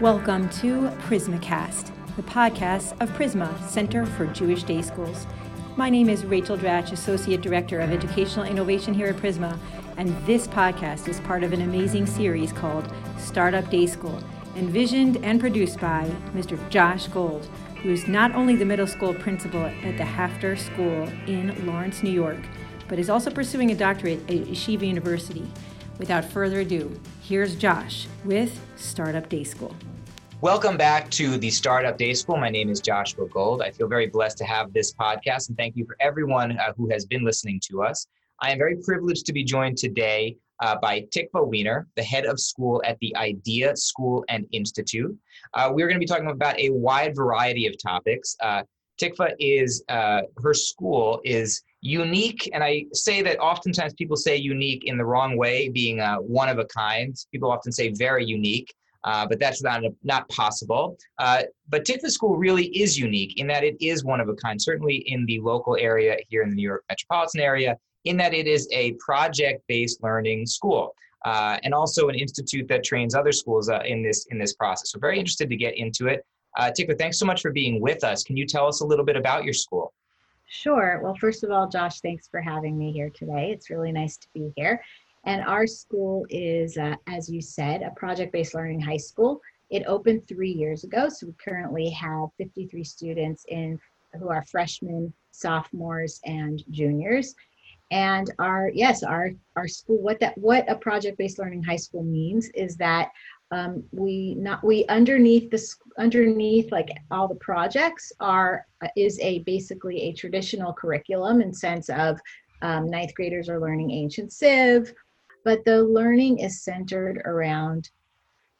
Welcome to PrizmahCast, the podcast of Prizmah, Center for Jewish Day Schools. My name is Rachel Dratch, Associate Director of Educational Innovation here at Prizmah, and this podcast is part of an amazing series called Startup Day School, envisioned and produced by Mr. Josh Gold, who is not only the middle school principal at the HAFTR School in Lawrence, New York, but is also pursuing a doctorate at Yeshiva University. Without further ado, here's Josh with Startup Day School. Welcome back to the Startup Day School. My name is Joshua Gold. I feel very blessed to have this podcast, and thank you for everyone uh, who has been listening to us. I am very privileged to be joined today uh, by Tikvah Wiener, the head of school at the IDEA School and Institute. Uh, we're going to be talking about a wide variety of topics. Uh, Tikvah is, uh, her school is unique and i say that oftentimes people say unique in the wrong way being uh, one of a kind people often say very unique uh, but that's not not possible. Uh, but Tikvah School really is unique in that it is one of a kind, certainly in the local area here in the New York metropolitan area, in that it is a project-based learning school. Uh, and also an institute that trains other schools uh, in this in this process. So very interested to get into it. Uh, Tikvah, thanks so much for being with us. Can you tell us a little bit about your school? Sure. Well, first of all, Josh, thanks for having me here today. It's really nice to be here. And our school is, uh, as you said, a project-based learning high school. It opened three years ago, so we currently have 53 students in who are freshmen, sophomores, and juniors. And our yes, our our school what that what a project-based learning high school means is that um, we not we underneath this underneath like all the projects are uh, is a basically a traditional curriculum in sense of um, ninth graders are learning ancient civ but the learning is centered around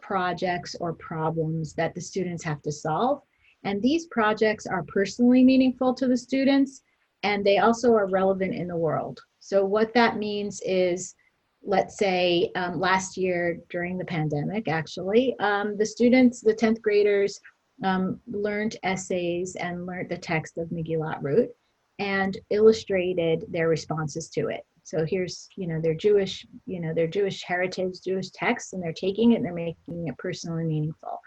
projects or problems that the students have to solve and these projects are personally meaningful to the students and they also are relevant in the world so what that means is let's say um, last year during the pandemic, actually, um, the students, the 10th graders, um, learned essays and learned the text of Megillat Rut and illustrated their responses to it. So here's, you know, their Jewish, you know, their Jewish heritage, Jewish texts, and they're taking it and they're making it personally meaningful.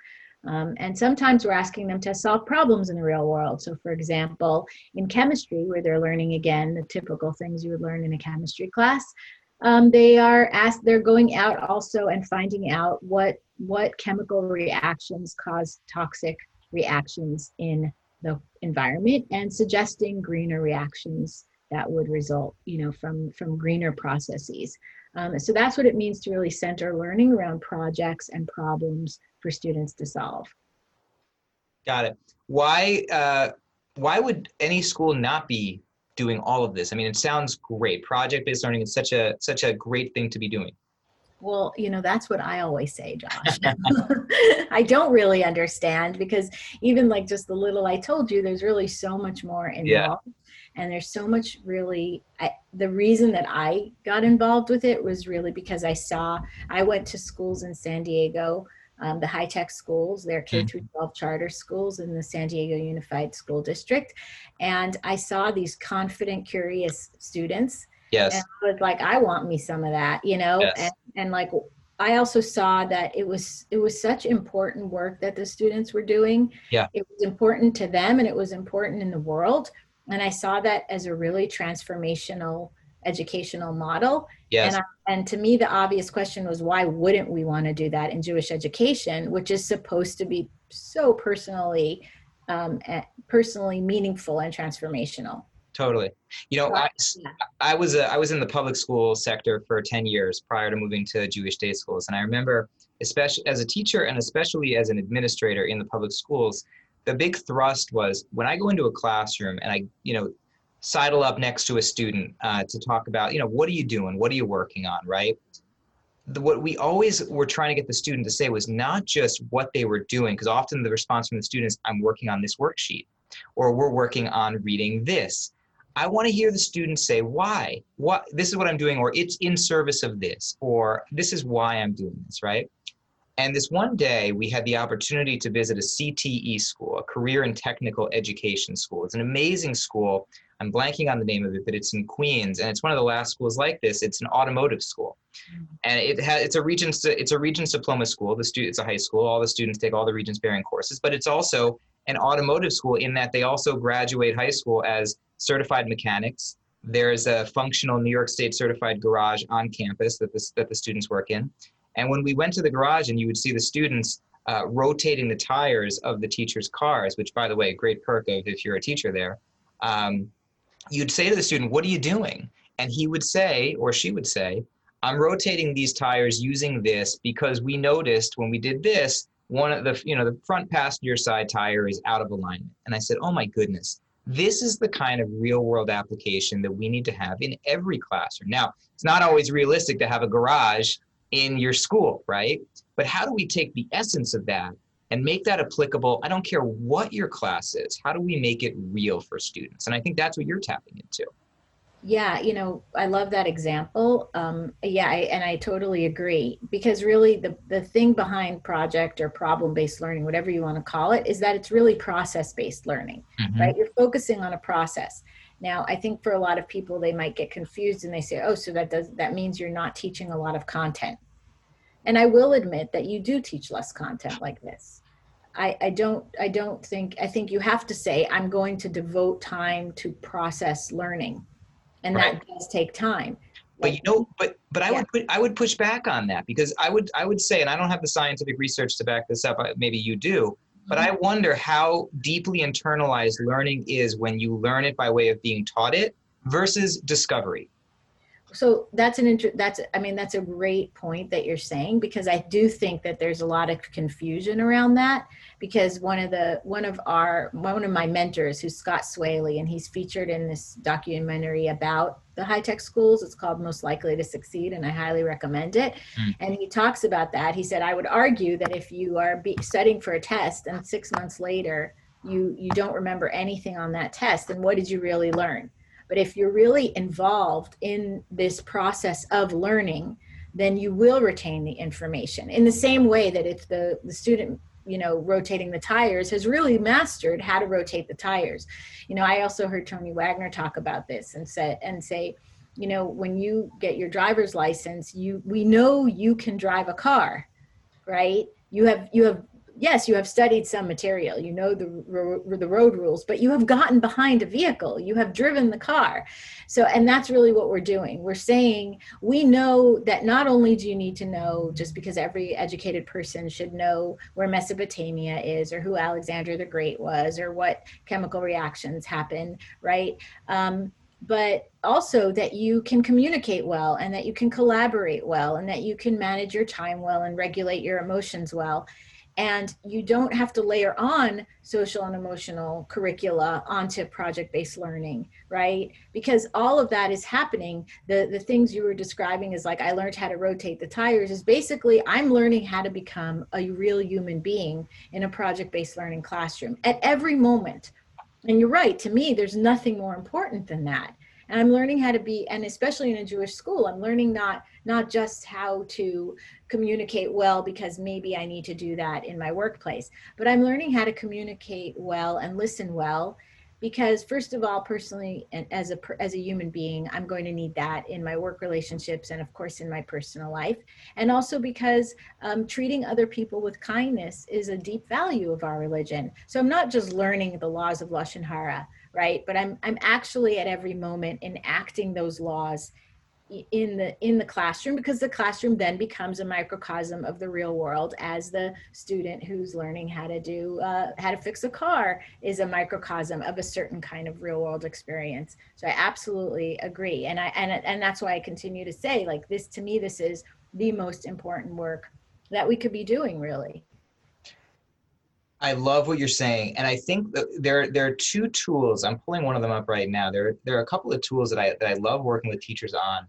Um, and sometimes we're asking them to solve problems in the real world. So, for example, in chemistry, where they're learning again the typical things you would learn in a chemistry class, um, they are asked they're going out also and finding out what what chemical reactions cause toxic reactions in the environment and suggesting greener reactions that would result you know from from greener processes um, so that's what it means to really center learning around projects and problems for students to solve got it why uh, why would any school not be doing all of this? I mean, it sounds great. Project-based learning is such a such a great thing to be doing. Well, you know, that's what I always say, Josh. I don't really understand because even like just the little I told you, there's really so much more involved. Yeah. And there's so much really, I, the reason that I got involved with it was really because I saw, I went to schools in San Diego um, the high tech schools, they're K hmm. through 12 charter schools in the San Diego Unified School District. And I saw these confident, curious students. Yes. And I was like, I want me some of that, you know? Yes. And, and like, I also saw that it was it was such important work that the students were doing. Yeah. It was important to them and it was important in the world. And I saw that as a really transformational educational model. Yes. And, I, and to me, the obvious question was why wouldn't we want to do that in Jewish education, which is supposed to be so personally, um, personally meaningful and transformational. Totally. You know, I, I was a, I was in the public school sector for 10 years prior to moving to Jewish day schools. And I remember, especially as a teacher and especially as an administrator in the public schools, the big thrust was when I go into a classroom and I, you know, sidle up next to a student uh, to talk about, you know, what are you doing? What are you working on, right? The, what we always were trying to get the student to say was not just what they were doing, because often the response from the students, I'm working on this worksheet, or we're working on reading this. I want to hear the students say why, what this is what I'm doing, or it's in service of this, or this is why I'm doing this, right? And this one day, we had the opportunity to visit a CTE school, a career and technical education school. It's an amazing school. I'm blanking on the name of it, but it's in Queens, and it's one of the last schools like this. It's an automotive school, mm-hmm. and it has it's a regents it's a regents diploma school. The student it's a high school. All the students take all the regents bearing courses, but it's also an automotive school in that they also graduate high school as certified mechanics. There's a functional New York State certified garage on campus that the, that the students work in. And when we went to the garage and you would see the students uh, rotating the tires of the teacher's cars, which, by the way, great perk of if you're a teacher there, um, you'd say to the student, What are you doing? And he would say, or she would say, I'm rotating these tires using this because we noticed when we did this, one of the, you know, the front passenger side tire is out of alignment. And I said, Oh my goodness, this is the kind of real world application that we need to have in every classroom. Now, it's not always realistic to have a garage in your school, right? But how do we take the essence of that and make that applicable? I don't care what your class is. How do we make it real for students? And I think that's what you're tapping into. Yeah, you know, I love that example. Um, yeah, I, and I totally agree because really the, the thing behind project or problem based learning, whatever you want to call it, is that it's really process based learning, mm-hmm. right? You're focusing on a process. Now, I think for a lot of people, they might get confused and they say, oh, so that does that means you're not teaching a lot of content. And I will admit that you do teach less content like this. I, I don't I don't think I think you have to say I'm going to devote time to process learning. And right. that does take time. But you know, but but I yeah. would put, I would push back on that because I would I would say, and I don't have the scientific research to back this up. Maybe you do, but I wonder how deeply internalized learning is when you learn it by way of being taught it versus discovery. So that's an inter- that's I mean that's a great point that you're saying because I do think that there's a lot of confusion around that because one of the one of our one of my mentors who's Scott Swaley and he's featured in this documentary about the high tech schools it's called most likely to succeed and I highly recommend it. Mm. and he talks about that. He said I would argue that if you are be- studying for a test and 6 months later you you don't remember anything on that test then what did you really learn but if you're really involved in this process of learning then you will retain the information in the same way that if the, the student you know rotating the tires has really mastered how to rotate the tires. You know i also heard tony wagner talk about this and said and say you know when you get your driver's license you we know you can drive a car right? You have you have yes, you have studied some material, you know the, the road rules, but you have gotten behind a vehicle, you have driven the car. So, and that's really what we're doing. We're saying we know that not only do you need to know, just because every educated person should know where Mesopotamia is, or who Alexander the Great was, or what chemical reactions happen, right? Um, but also that you can communicate well and that you can collaborate well and that you can manage your time well and regulate your emotions well and you don't have to layer on social and emotional curricula onto project-based learning right? Because all of that is happening. The the things you were describing is like i learned how to rotate the tires is basically i'm learning how to become a real human being in a project-based learning classroom at every moment. And you're right to me there's nothing more important than that and i'm learning how to be and especially in a jewish school i'm learning not not just how to communicate well because maybe i need to do that in my workplace but i'm learning how to communicate well and listen well because first of all personally and as a as a human being i'm going to need that in my work relationships and of course in my personal life. And also because um, treating other people with kindness is a deep value of our religion. So i'm not just learning the laws of lashon hara right? But i'm i'm actually at every moment enacting those laws in the in the classroom because the classroom then becomes a microcosm of the real world as the student who's learning how to do uh, how to fix a car is a microcosm of a certain kind of real world experience. So i absolutely agree. And i and, and that's why i continue to say like this to me this is the most important work that we could be doing really I love what you're saying, and I think that there there are two tools. I'm pulling one of them up right now. There there are a couple of tools that I that I love working with teachers on,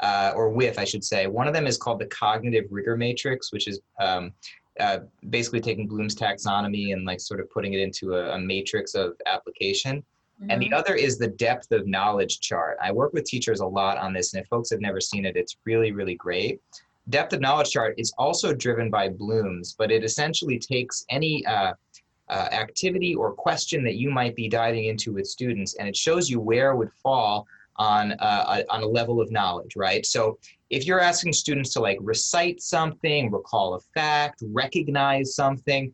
uh, or with, I should say. One of them is called the cognitive rigor matrix, which is um, uh, basically taking Bloom's taxonomy and like sort of putting it into a, a matrix of application. Mm-hmm. And the mm-hmm. other is the depth of knowledge chart. I work with teachers a lot on this, and if folks have never seen it, it's really, really great. Depth of knowledge chart is also driven by Bloom's, but it essentially takes any uh, uh, activity or question that you might be diving into with students, and it shows you where it would fall on uh, a, on a level of knowledge, right? So if you're asking students to like recite something, recall a fact, recognize something,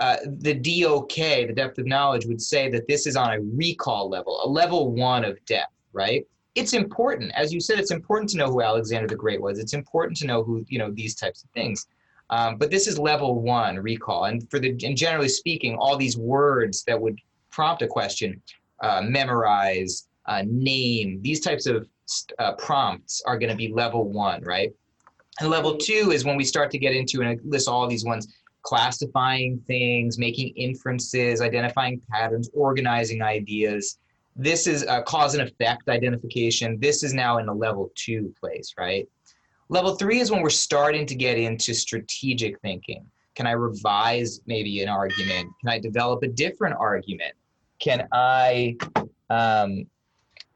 uh, the DOK, the depth of knowledge, would say that this is on a recall level, a level one of depth, right? It's important, as you said, it's important to know who Alexander the Great was. It's important to know who you know these types of things. Um, but this is level one recall, and for the and generally speaking, all these words that would prompt a question, uh, memorize, uh, name, these types of uh, prompts are going to be level one, right? And level two is when we start to get into and I list all these ones classifying things, making inferences, identifying patterns, organizing ideas. This is a cause and effect identification. This is now in a level two place, right? Level three is when we're starting to get into strategic thinking. Can I revise maybe an argument? Can I develop a different argument? Can I um,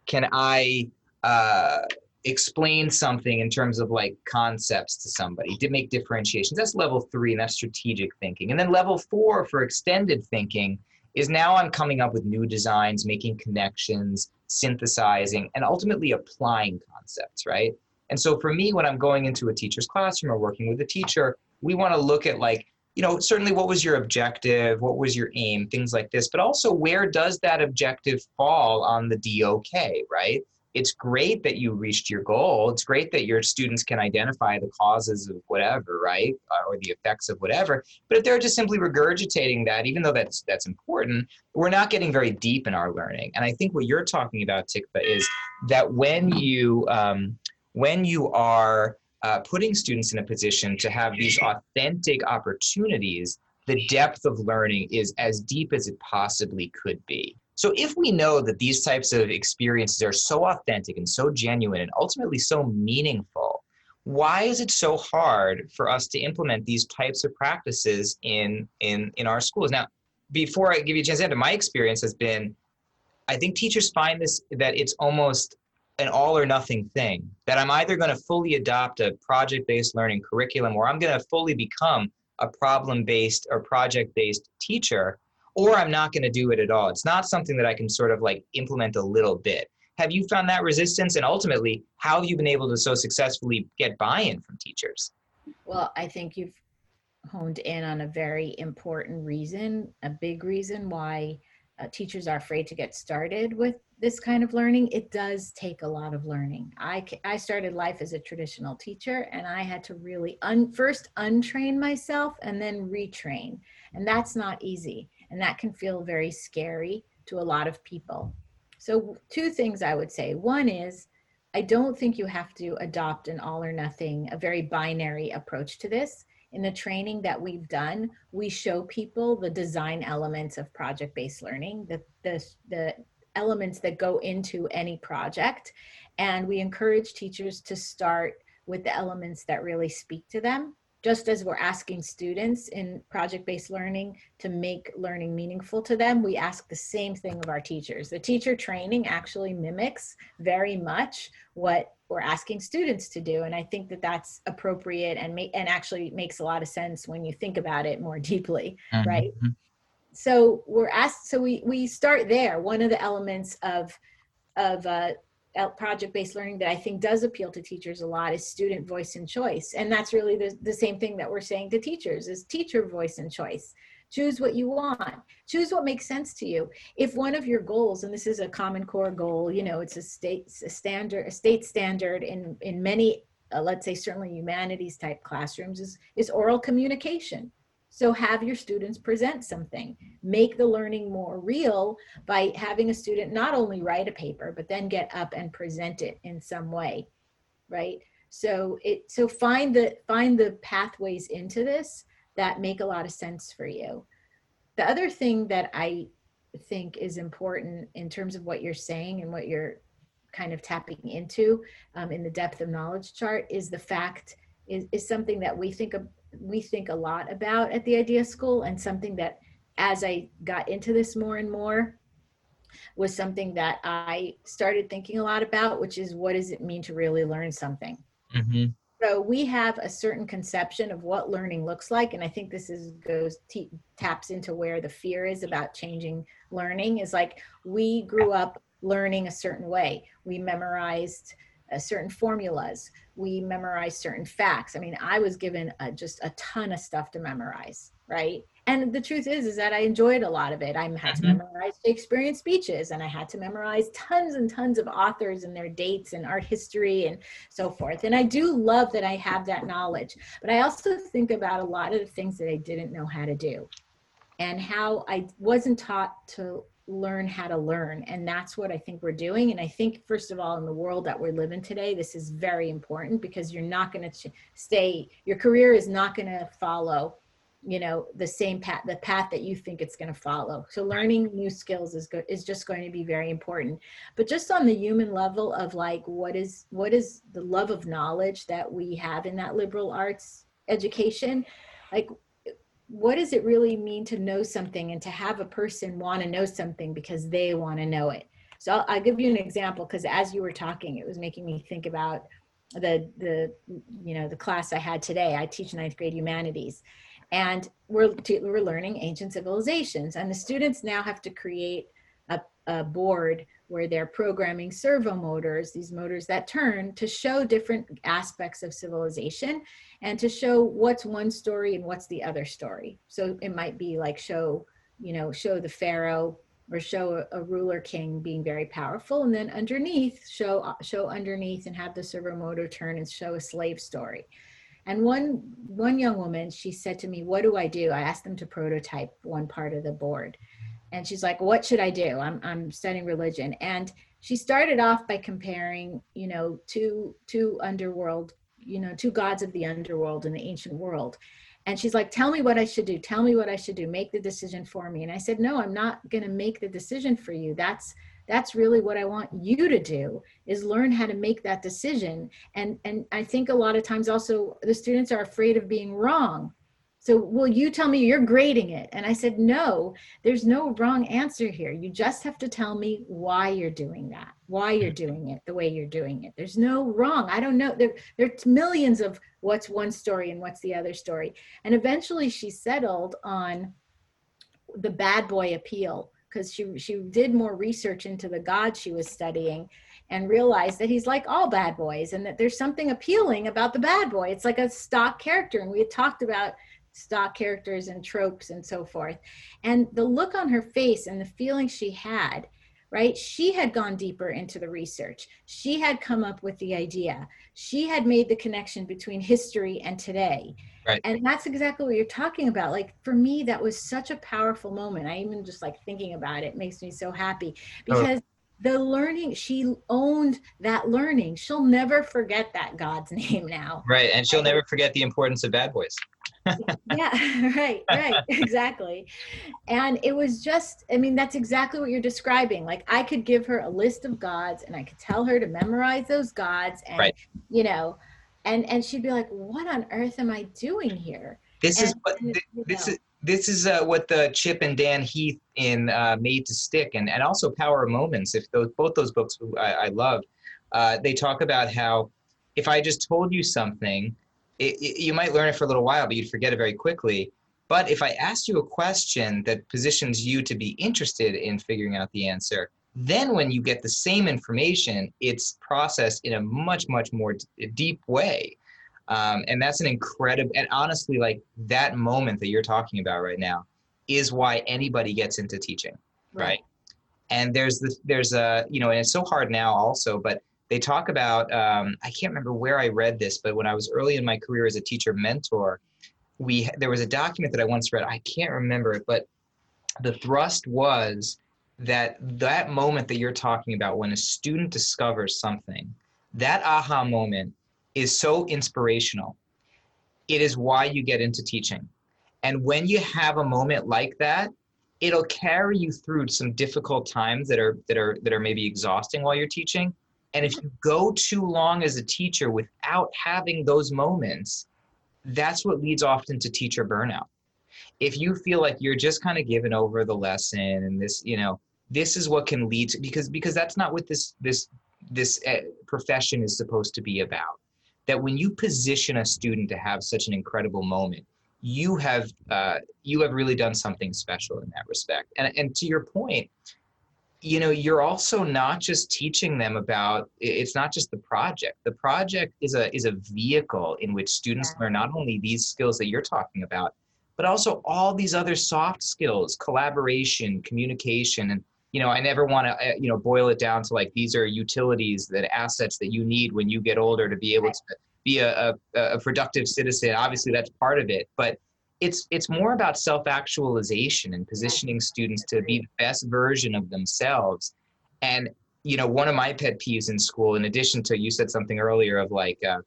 can I uh, explain something in terms of like concepts to somebody to make differentiations that's level three and that's strategic thinking and then level four for extended thinking is now i'm coming up with new designs making connections synthesizing and ultimately applying concepts right? And so for me when i'm going into a teacher's classroom or working with a teacher we want to look at like you know certainly what was your objective what was your aim things like this but also where does that objective fall on the dok right it's great that you reached your goal. It's great that your students can identify the causes of whatever, right, uh, or the effects of whatever. But if they're just simply regurgitating that, even though that's that's important, we're not getting very deep in our learning. And I think what you're talking about, Tikvah, is that when you um, when you are uh, putting students in a position to have these authentic opportunities, the depth of learning is as deep as it possibly could be. So if we know that these types of experiences are so authentic and so genuine and ultimately so meaningful, why is it so hard for us to implement these types of practices in in in our schools? Now, before I give you a chance to answer, my experience has been I think teachers find this that it's almost an all or nothing thing. That I'm either going to fully adopt a project based learning curriculum or I'm going to fully become a problem based or project based teacher or I'm not going to do it at all. It's not something that I can sort of like implement a little bit. Have you found that resistance? And ultimately, how have you been able to so successfully get buy in from teachers? Well, I think you've honed in on a very important reason, a big reason why uh, teachers are afraid to get started with this kind of learning. It does take a lot of learning. I, I started life as a traditional teacher and I had to really un, first untrain myself and then retrain. And that's not easy and that can feel very scary to a lot of people. So, two things I would say. One is, I don't think you have to adopt an all or nothing, a very binary approach to this. In the training that we've done, we show people the design elements of project based learning, the, the, the elements that go into any project. And we encourage teachers to start with the elements that really speak to them just as we're asking students in project-based learning to make learning meaningful to them, we ask the same thing of our teachers. The teacher training actually mimics very much what we're asking students to do. And I think that that's appropriate and, ma- and actually makes a lot of sense when you think about it more deeply, mm-hmm. right? So we're asked, so we, we start there. One of the elements of, of uh, project-based learning that I think does appeal to teachers a lot is student voice and choice. And that's really the, the same thing that we're saying to teachers is teacher voice and choice. Choose what you want. Choose what makes sense to you. If one of your goals, and this is a common core goal, you know, it's a state a standard, a state standard in in many, uh, let's say certainly humanities type classrooms is is oral communication so have your students present something. Make the learning more real by having a student not only write a paper, but then get up and present it in some way, right? So it so find the find the pathways into this that make a lot of sense for you. The other thing that I think is important in terms of what you're saying and what you're kind of tapping into um, in the depth of knowledge chart is the fact is, is something that we think of we think a lot about at the idea school and something that as i got into this more and more was something that i started thinking a lot about which is what does it mean to really learn something mm-hmm. So we have a certain conception of what learning looks like, and I think this is goes t- taps into where the fear is about changing learning. Is like we grew up learning a certain way. We memorized certain formulas. We memorized certain facts. I mean, I was given a, just a ton of stuff to memorize, right? And the truth is, is that I enjoyed a lot of it. I had to mm-hmm. memorize Shakespearean speeches, and I had to memorize tons and tons of authors and their dates and art history and so forth. And I do love that I have that knowledge. But I also think about a lot of the things that I didn't know how to do, and how I wasn't taught to learn how to learn and that's what i think we're doing and i think first of all in the world that we're living today this is very important because you're not going to ch- stay your career is not going to follow you know the same path the path that you think it's going to follow. So learning new skills is good is just going to be very important. But just on the human level of like what is what is the love of knowledge that we have in that liberal arts education like what does it really mean to know something and to have a person want to know something because they want to know it? So I'll, I'll give you an example because as you were talking it was making me think about the the you know the class i had today. I teach ninth grade humanities and we're, we're learning ancient civilizations and the students now have to create a, board where they're programming servo motors these motors that turn to show different aspects of civilization and to show what's one story and what's the other story. So it might be like show you know show the pharaoh or show a, a, ruler king being very powerful and then underneath show show underneath and have the servo motor turn and show a slave story. And one one young woman, she said to me, "What do I do?" I asked them to prototype one part of the board, and she's like, "What should I do?" I'm I'm studying religion, and she started off by comparing, you know, two two underworld, you know, two gods of the underworld in the ancient world. And she's like, Tell me what I should do. Tell me what I should do. Make the decision for me. And I said, No, I'm not going to make the decision for you. That's that's really what i want you to do is learn how to make that decision and and i think a lot of times also the students are afraid of being wrong so will you tell me you're grading it. And i said no there's no wrong answer here. You just have to tell me why you're doing that why you're mm-hmm. doing it the way you're doing it. There's no wrong. I don't know. There there's millions of what's one story and what's the other story. And eventually she settled on the bad boy appeal because she she did more research into the god she was studying and realized that he's like all bad boys and that there's something appealing about the bad boy. It's like a stock character and we had talked about stock characters and tropes and so forth and the look on her face and the feeling she had right? She had gone deeper into the research. She had come up with the idea. She had made the connection between history and today. Right. And that's exactly what you're talking about. Like for me, that was such a powerful moment. I even just like thinking about it makes me so happy oh. because oh. the learning, she owned that learning. She'll never forget that God's name now. Right. And she'll never forget the importance of bad boys yeah, right, right, exactly. And it was just, I mean, that's exactly what you're describing. Like, I could give her a list of gods and I could tell her to memorize those gods, and, right. you know, and and she'd be like, "What on earth am I doing here?" This and, is what this know. is. This is uh, what the Chip and Dan Heath in uh, Made to Stick, and, and also Power of Moments. If those both those books I, I love, uh, they talk about how if I just told you something it, it, you might learn it for a little while, but you'd forget it very quickly. But if I asked you a question that positions you to be interested in figuring out the answer, then when you get the same information, it's processed in a much, much more d- deep way. Um, and that's an incredible, and honestly, like that moment that you're talking about right now is why anybody gets into teaching, right? right? And there's this, there's a, you know, and it's so hard now also, but they talk about um, i can't remember where i read this but when i was early in my career as a teacher mentor we there was a document that i once read i can't remember it but the thrust was that that moment that you're talking about when a student discovers something that aha moment is so inspirational. It is why you get into teaching. And when you have a moment like that it'll carry you through some difficult times that are that are that are maybe exhausting while you're teaching and if you go too long as a teacher without having those moments, that's what leads often to teacher burnout. If you feel like you're just kind of giving over the lesson and this, you know, this is what can lead to because because that's not what this this this uh, profession is supposed to be about. that when you position a student to have such an incredible moment, you have uh, you have really done something special in that respect. And and to your point, you know, you're also not just teaching them about. It's not just the project. The project is a is a vehicle in which students learn not only these skills that you're talking about, but also all these other soft skills, collaboration, communication, and you know, I never want to, uh, you know, boil it down to like these are utilities, that assets that you need when you get older to be able to be a, a, a productive citizen. Obviously, that's part of it, but it's it's more about self-actualization and positioning students to be the best version of themselves. And you know, one of my pet peeves in school, in addition to you said something earlier of like. Uh,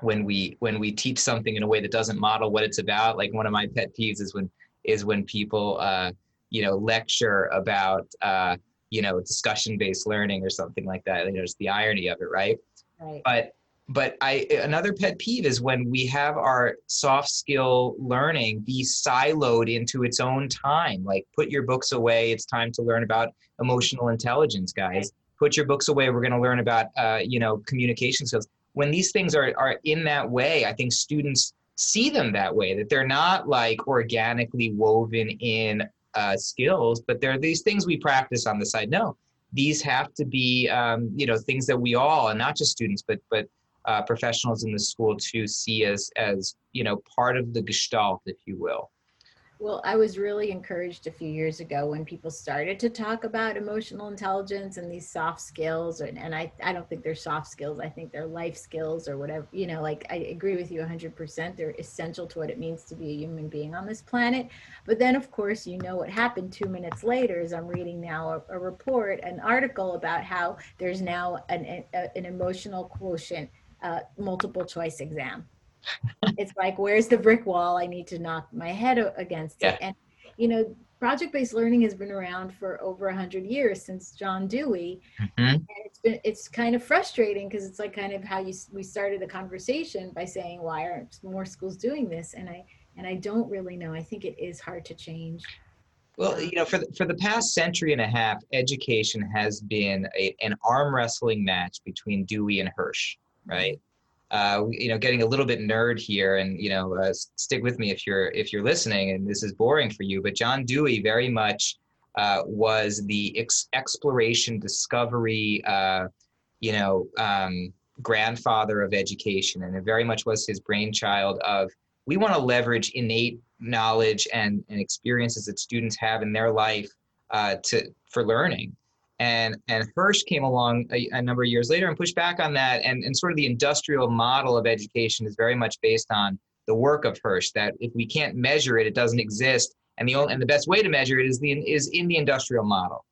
when we when we teach something in a way that doesn't model what it's about like one of my pet peeves is when is when people uh, you know lecture about uh, you know discussion based learning or something like that you know just the irony of it right right but but i another pet peeve is when we have our soft skill learning be siloed into its own time. Like put your books away. It's time to learn about emotional intelligence guys. Put your books away. We're going to learn about uh, you know communication skills. When these things are, are in that way i think students see them that way that they're not like organically woven in uh, skills, but there are these things we practice on the side. No, these have to be um, you know things that we all, and not just students, but but uh, professionals in the school to see as as you know part of the gestalt, if you will. Well, I was really encouraged a few years ago when people started to talk about emotional intelligence and these soft skills. And, and I, I don't think they're soft skills. I think they're life skills or whatever. You know, like I agree with you 100%. They're essential to what it means to be a human being on this planet. But then, of course, you know what happened two minutes later is I'm reading now a, a report, an article about how there's now an, a, an emotional quotient uh, multiple choice exam. It's like where's the brick wall i need to knock my head against yeah. it and you know project-based learning has been around for over 100 years since john dewey. Mm-hmm. and it's been it's kind of frustrating because it's like kind of how you we started the conversation by saying why aren't more schools doing this? And i and i don't really know. I think it is hard to change. Well, you know, for the, for the past century and a half, education has been a, an arm wrestling match between Dewey and Hirsch, right? uh, you know, getting a little bit nerd here, and you know, uh, stick with me if you're if you're listening, and this is boring for you. But John Dewey very much uh, was the ex- exploration, discovery, uh, you know, um, grandfather of education, and it very much was his brainchild of we want to leverage innate knowledge and, and experiences that students have in their life uh, to for learning and and Hirsch came along a, a, number of years later and pushed back on that. And, and sort of the industrial model of education is very much based on the work of Hirsch. That if we can't measure it, it doesn't exist. And the only, and the best way to measure it is the is in the industrial model.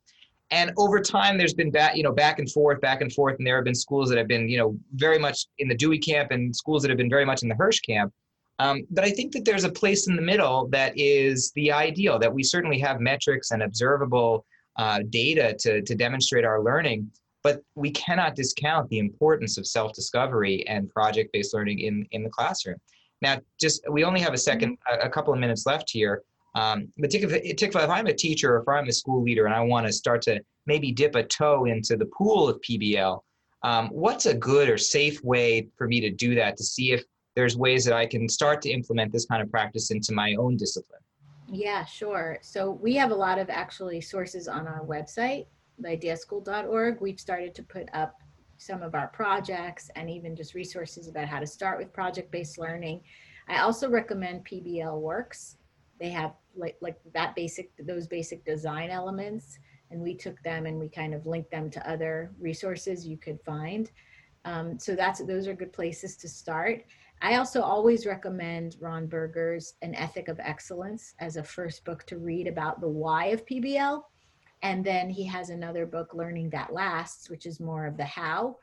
And over time, there's been back you know back and forth, back and forth, and there have been schools that have been you know very much in the Dewey camp and schools that have been very much in the Hirsch camp. Um, but I think that there's a place in the middle that is the ideal. That we certainly have metrics and observable uh, data to, to demonstrate our learning. But we cannot discount the importance of self-discovery and project-based learning in, in the classroom. Now, just we only have a second, a, a couple of minutes left here. Um, but if, if I'm a teacher or if I'm a school leader and I want to start to maybe dip a toe into the pool of PBL, um, what's a good or safe way for me to do that to see if there's ways that I can start to implement this kind of practice into my own discipline? Yeah, sure. So we have a lot of actually sources on our website, theideaschool.org. We've started to put up some of our projects and even just resources about how to start with project-based learning. I also recommend PBL Works. They have like like that basic those basic design elements, and we took them and we kind of linked them to other resources you could find. Um, so that's those are good places to start. I also always recommend Ron Berger's An Ethic of Excellence as a first book to read about the why of PBL. And then he has another book, Learning That Lasts, which is more of the how.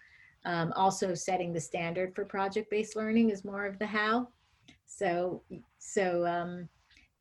Um, also, setting the standard for project-based learning is more of the how. So, so, um,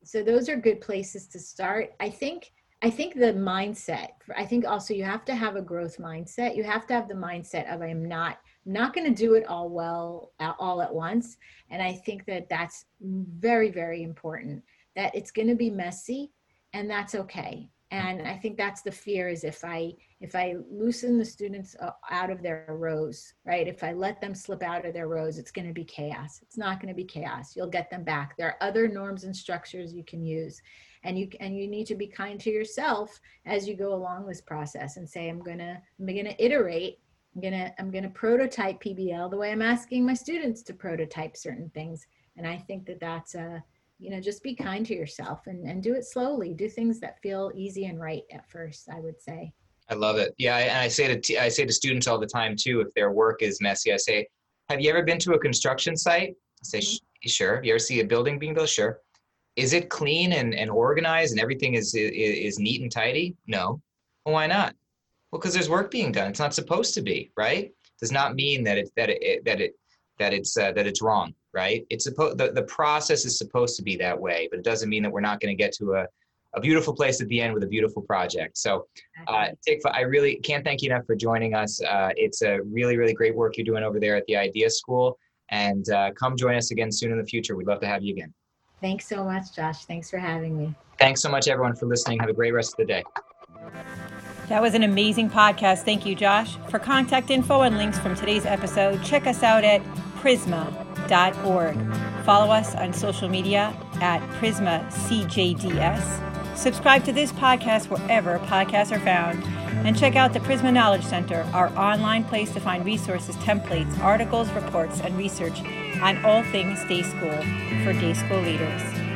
so those are good places to start. I think. I think the mindset. I think also you have to have a growth mindset. You have to have the mindset of I am not not going to do it all well all at once. And i think that that's very very important that it's going to be messy and that's okay. And i think that's the fear is if i if i loosen the students uh, out of their rows right? If i let them slip out of their rows it's going to be chaos. It's not going to be chaos. You'll get them back. There are other norms and structures you can use. And you and you need to be kind to yourself as you go along this process and say i'm going to i'm going to iterate i'm going to i'm to prototype pbl the way i'm asking my students to prototype certain things. And i think that that's a you know just be kind to yourself and, and do it slowly. Do things that feel easy and right at first i would say. I love it. Yeah and I say to t- I say to students all the time too if their work is messy i say have you ever been to a construction site? I say mm-hmm. sure. You ever see a building being built sure. Is it clean and, and organized and everything is, is is neat and tidy? No. Well, why not well because there's work being done it's not supposed to be right does not mean that it that it that it that it's uh, that it's wrong right? It's supposed the, the process is supposed to be that way, but it doesn't mean that we're not going to get to a, a beautiful place at the end with a beautiful project. So, uh, I really can't thank you enough for joining us. Uh, it's a really, really great work you're doing over there at the Idea School. And uh, come join us again soon in the future. We'd love to have you again. Thanks so much, Josh. Thanks for having me. Thanks so much, everyone, for listening. Have a great rest of the day. That was an amazing podcast. Thank you, Josh. For contact info and links from today's episode, check us out at prizmah.org. Follow us on social media at Prizmah CJDS. Subscribe to this podcast wherever podcasts are found. And check out the Prizmah Knowledge Center, our online place to find resources, templates, articles, reports, and research on all things day school for day school leaders.